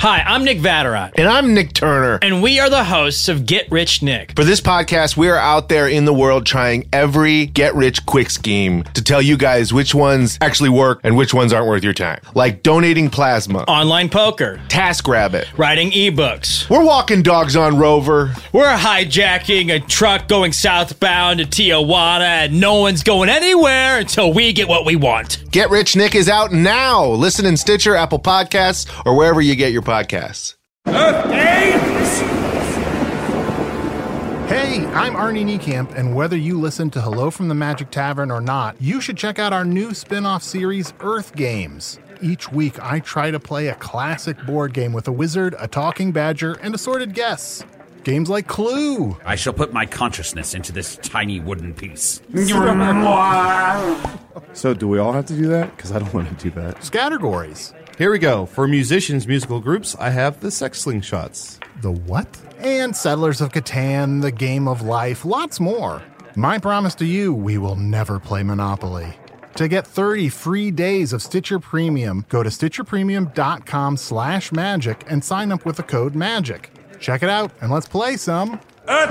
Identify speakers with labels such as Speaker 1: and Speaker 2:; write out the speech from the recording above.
Speaker 1: Hi, I'm Nick Vatterott.
Speaker 2: And I'm Nick Turner.
Speaker 1: And we are the hosts of Get Rich Nick.
Speaker 2: For this podcast, we are out there in the world trying every get rich quick scheme to tell you guys which ones actually work and which ones aren't worth your time. Like donating plasma,
Speaker 1: online poker,
Speaker 2: TaskRabbit,
Speaker 1: writing ebooks.
Speaker 2: We're walking dogs on Rover.
Speaker 1: We're hijacking a truck going southbound to Tijuana, and no one's going anywhere until we get what we want.
Speaker 2: Get Rich Nick is out now. Listen in Stitcher, Apple Podcasts, or wherever you get your podcasts.
Speaker 3: Hey, I'm Arnie Niekamp, and whether you listen to Hello from the Magic Tavern or not, you should check out our new spin off series, Earth Games. Each week, I try to play a classic board game with a wizard, a talking badger, and assorted guests. Games like Clue.
Speaker 4: I shall put my consciousness into this tiny wooden piece.
Speaker 5: So, do we all have to do that? Because I don't want to do that.
Speaker 3: Scattergories.
Speaker 5: Here we go. For musicians, musical groups, I have the Sex Slingshots.
Speaker 3: The what? And Settlers of Catan, The Game of Life, lots more. My promise to you, we will never play Monopoly. To get 30 free days of Stitcher Premium, go to stitcherpremium.com slash magic and sign up with the code MAGIC. Check it out and let's play some.
Speaker 6: Earth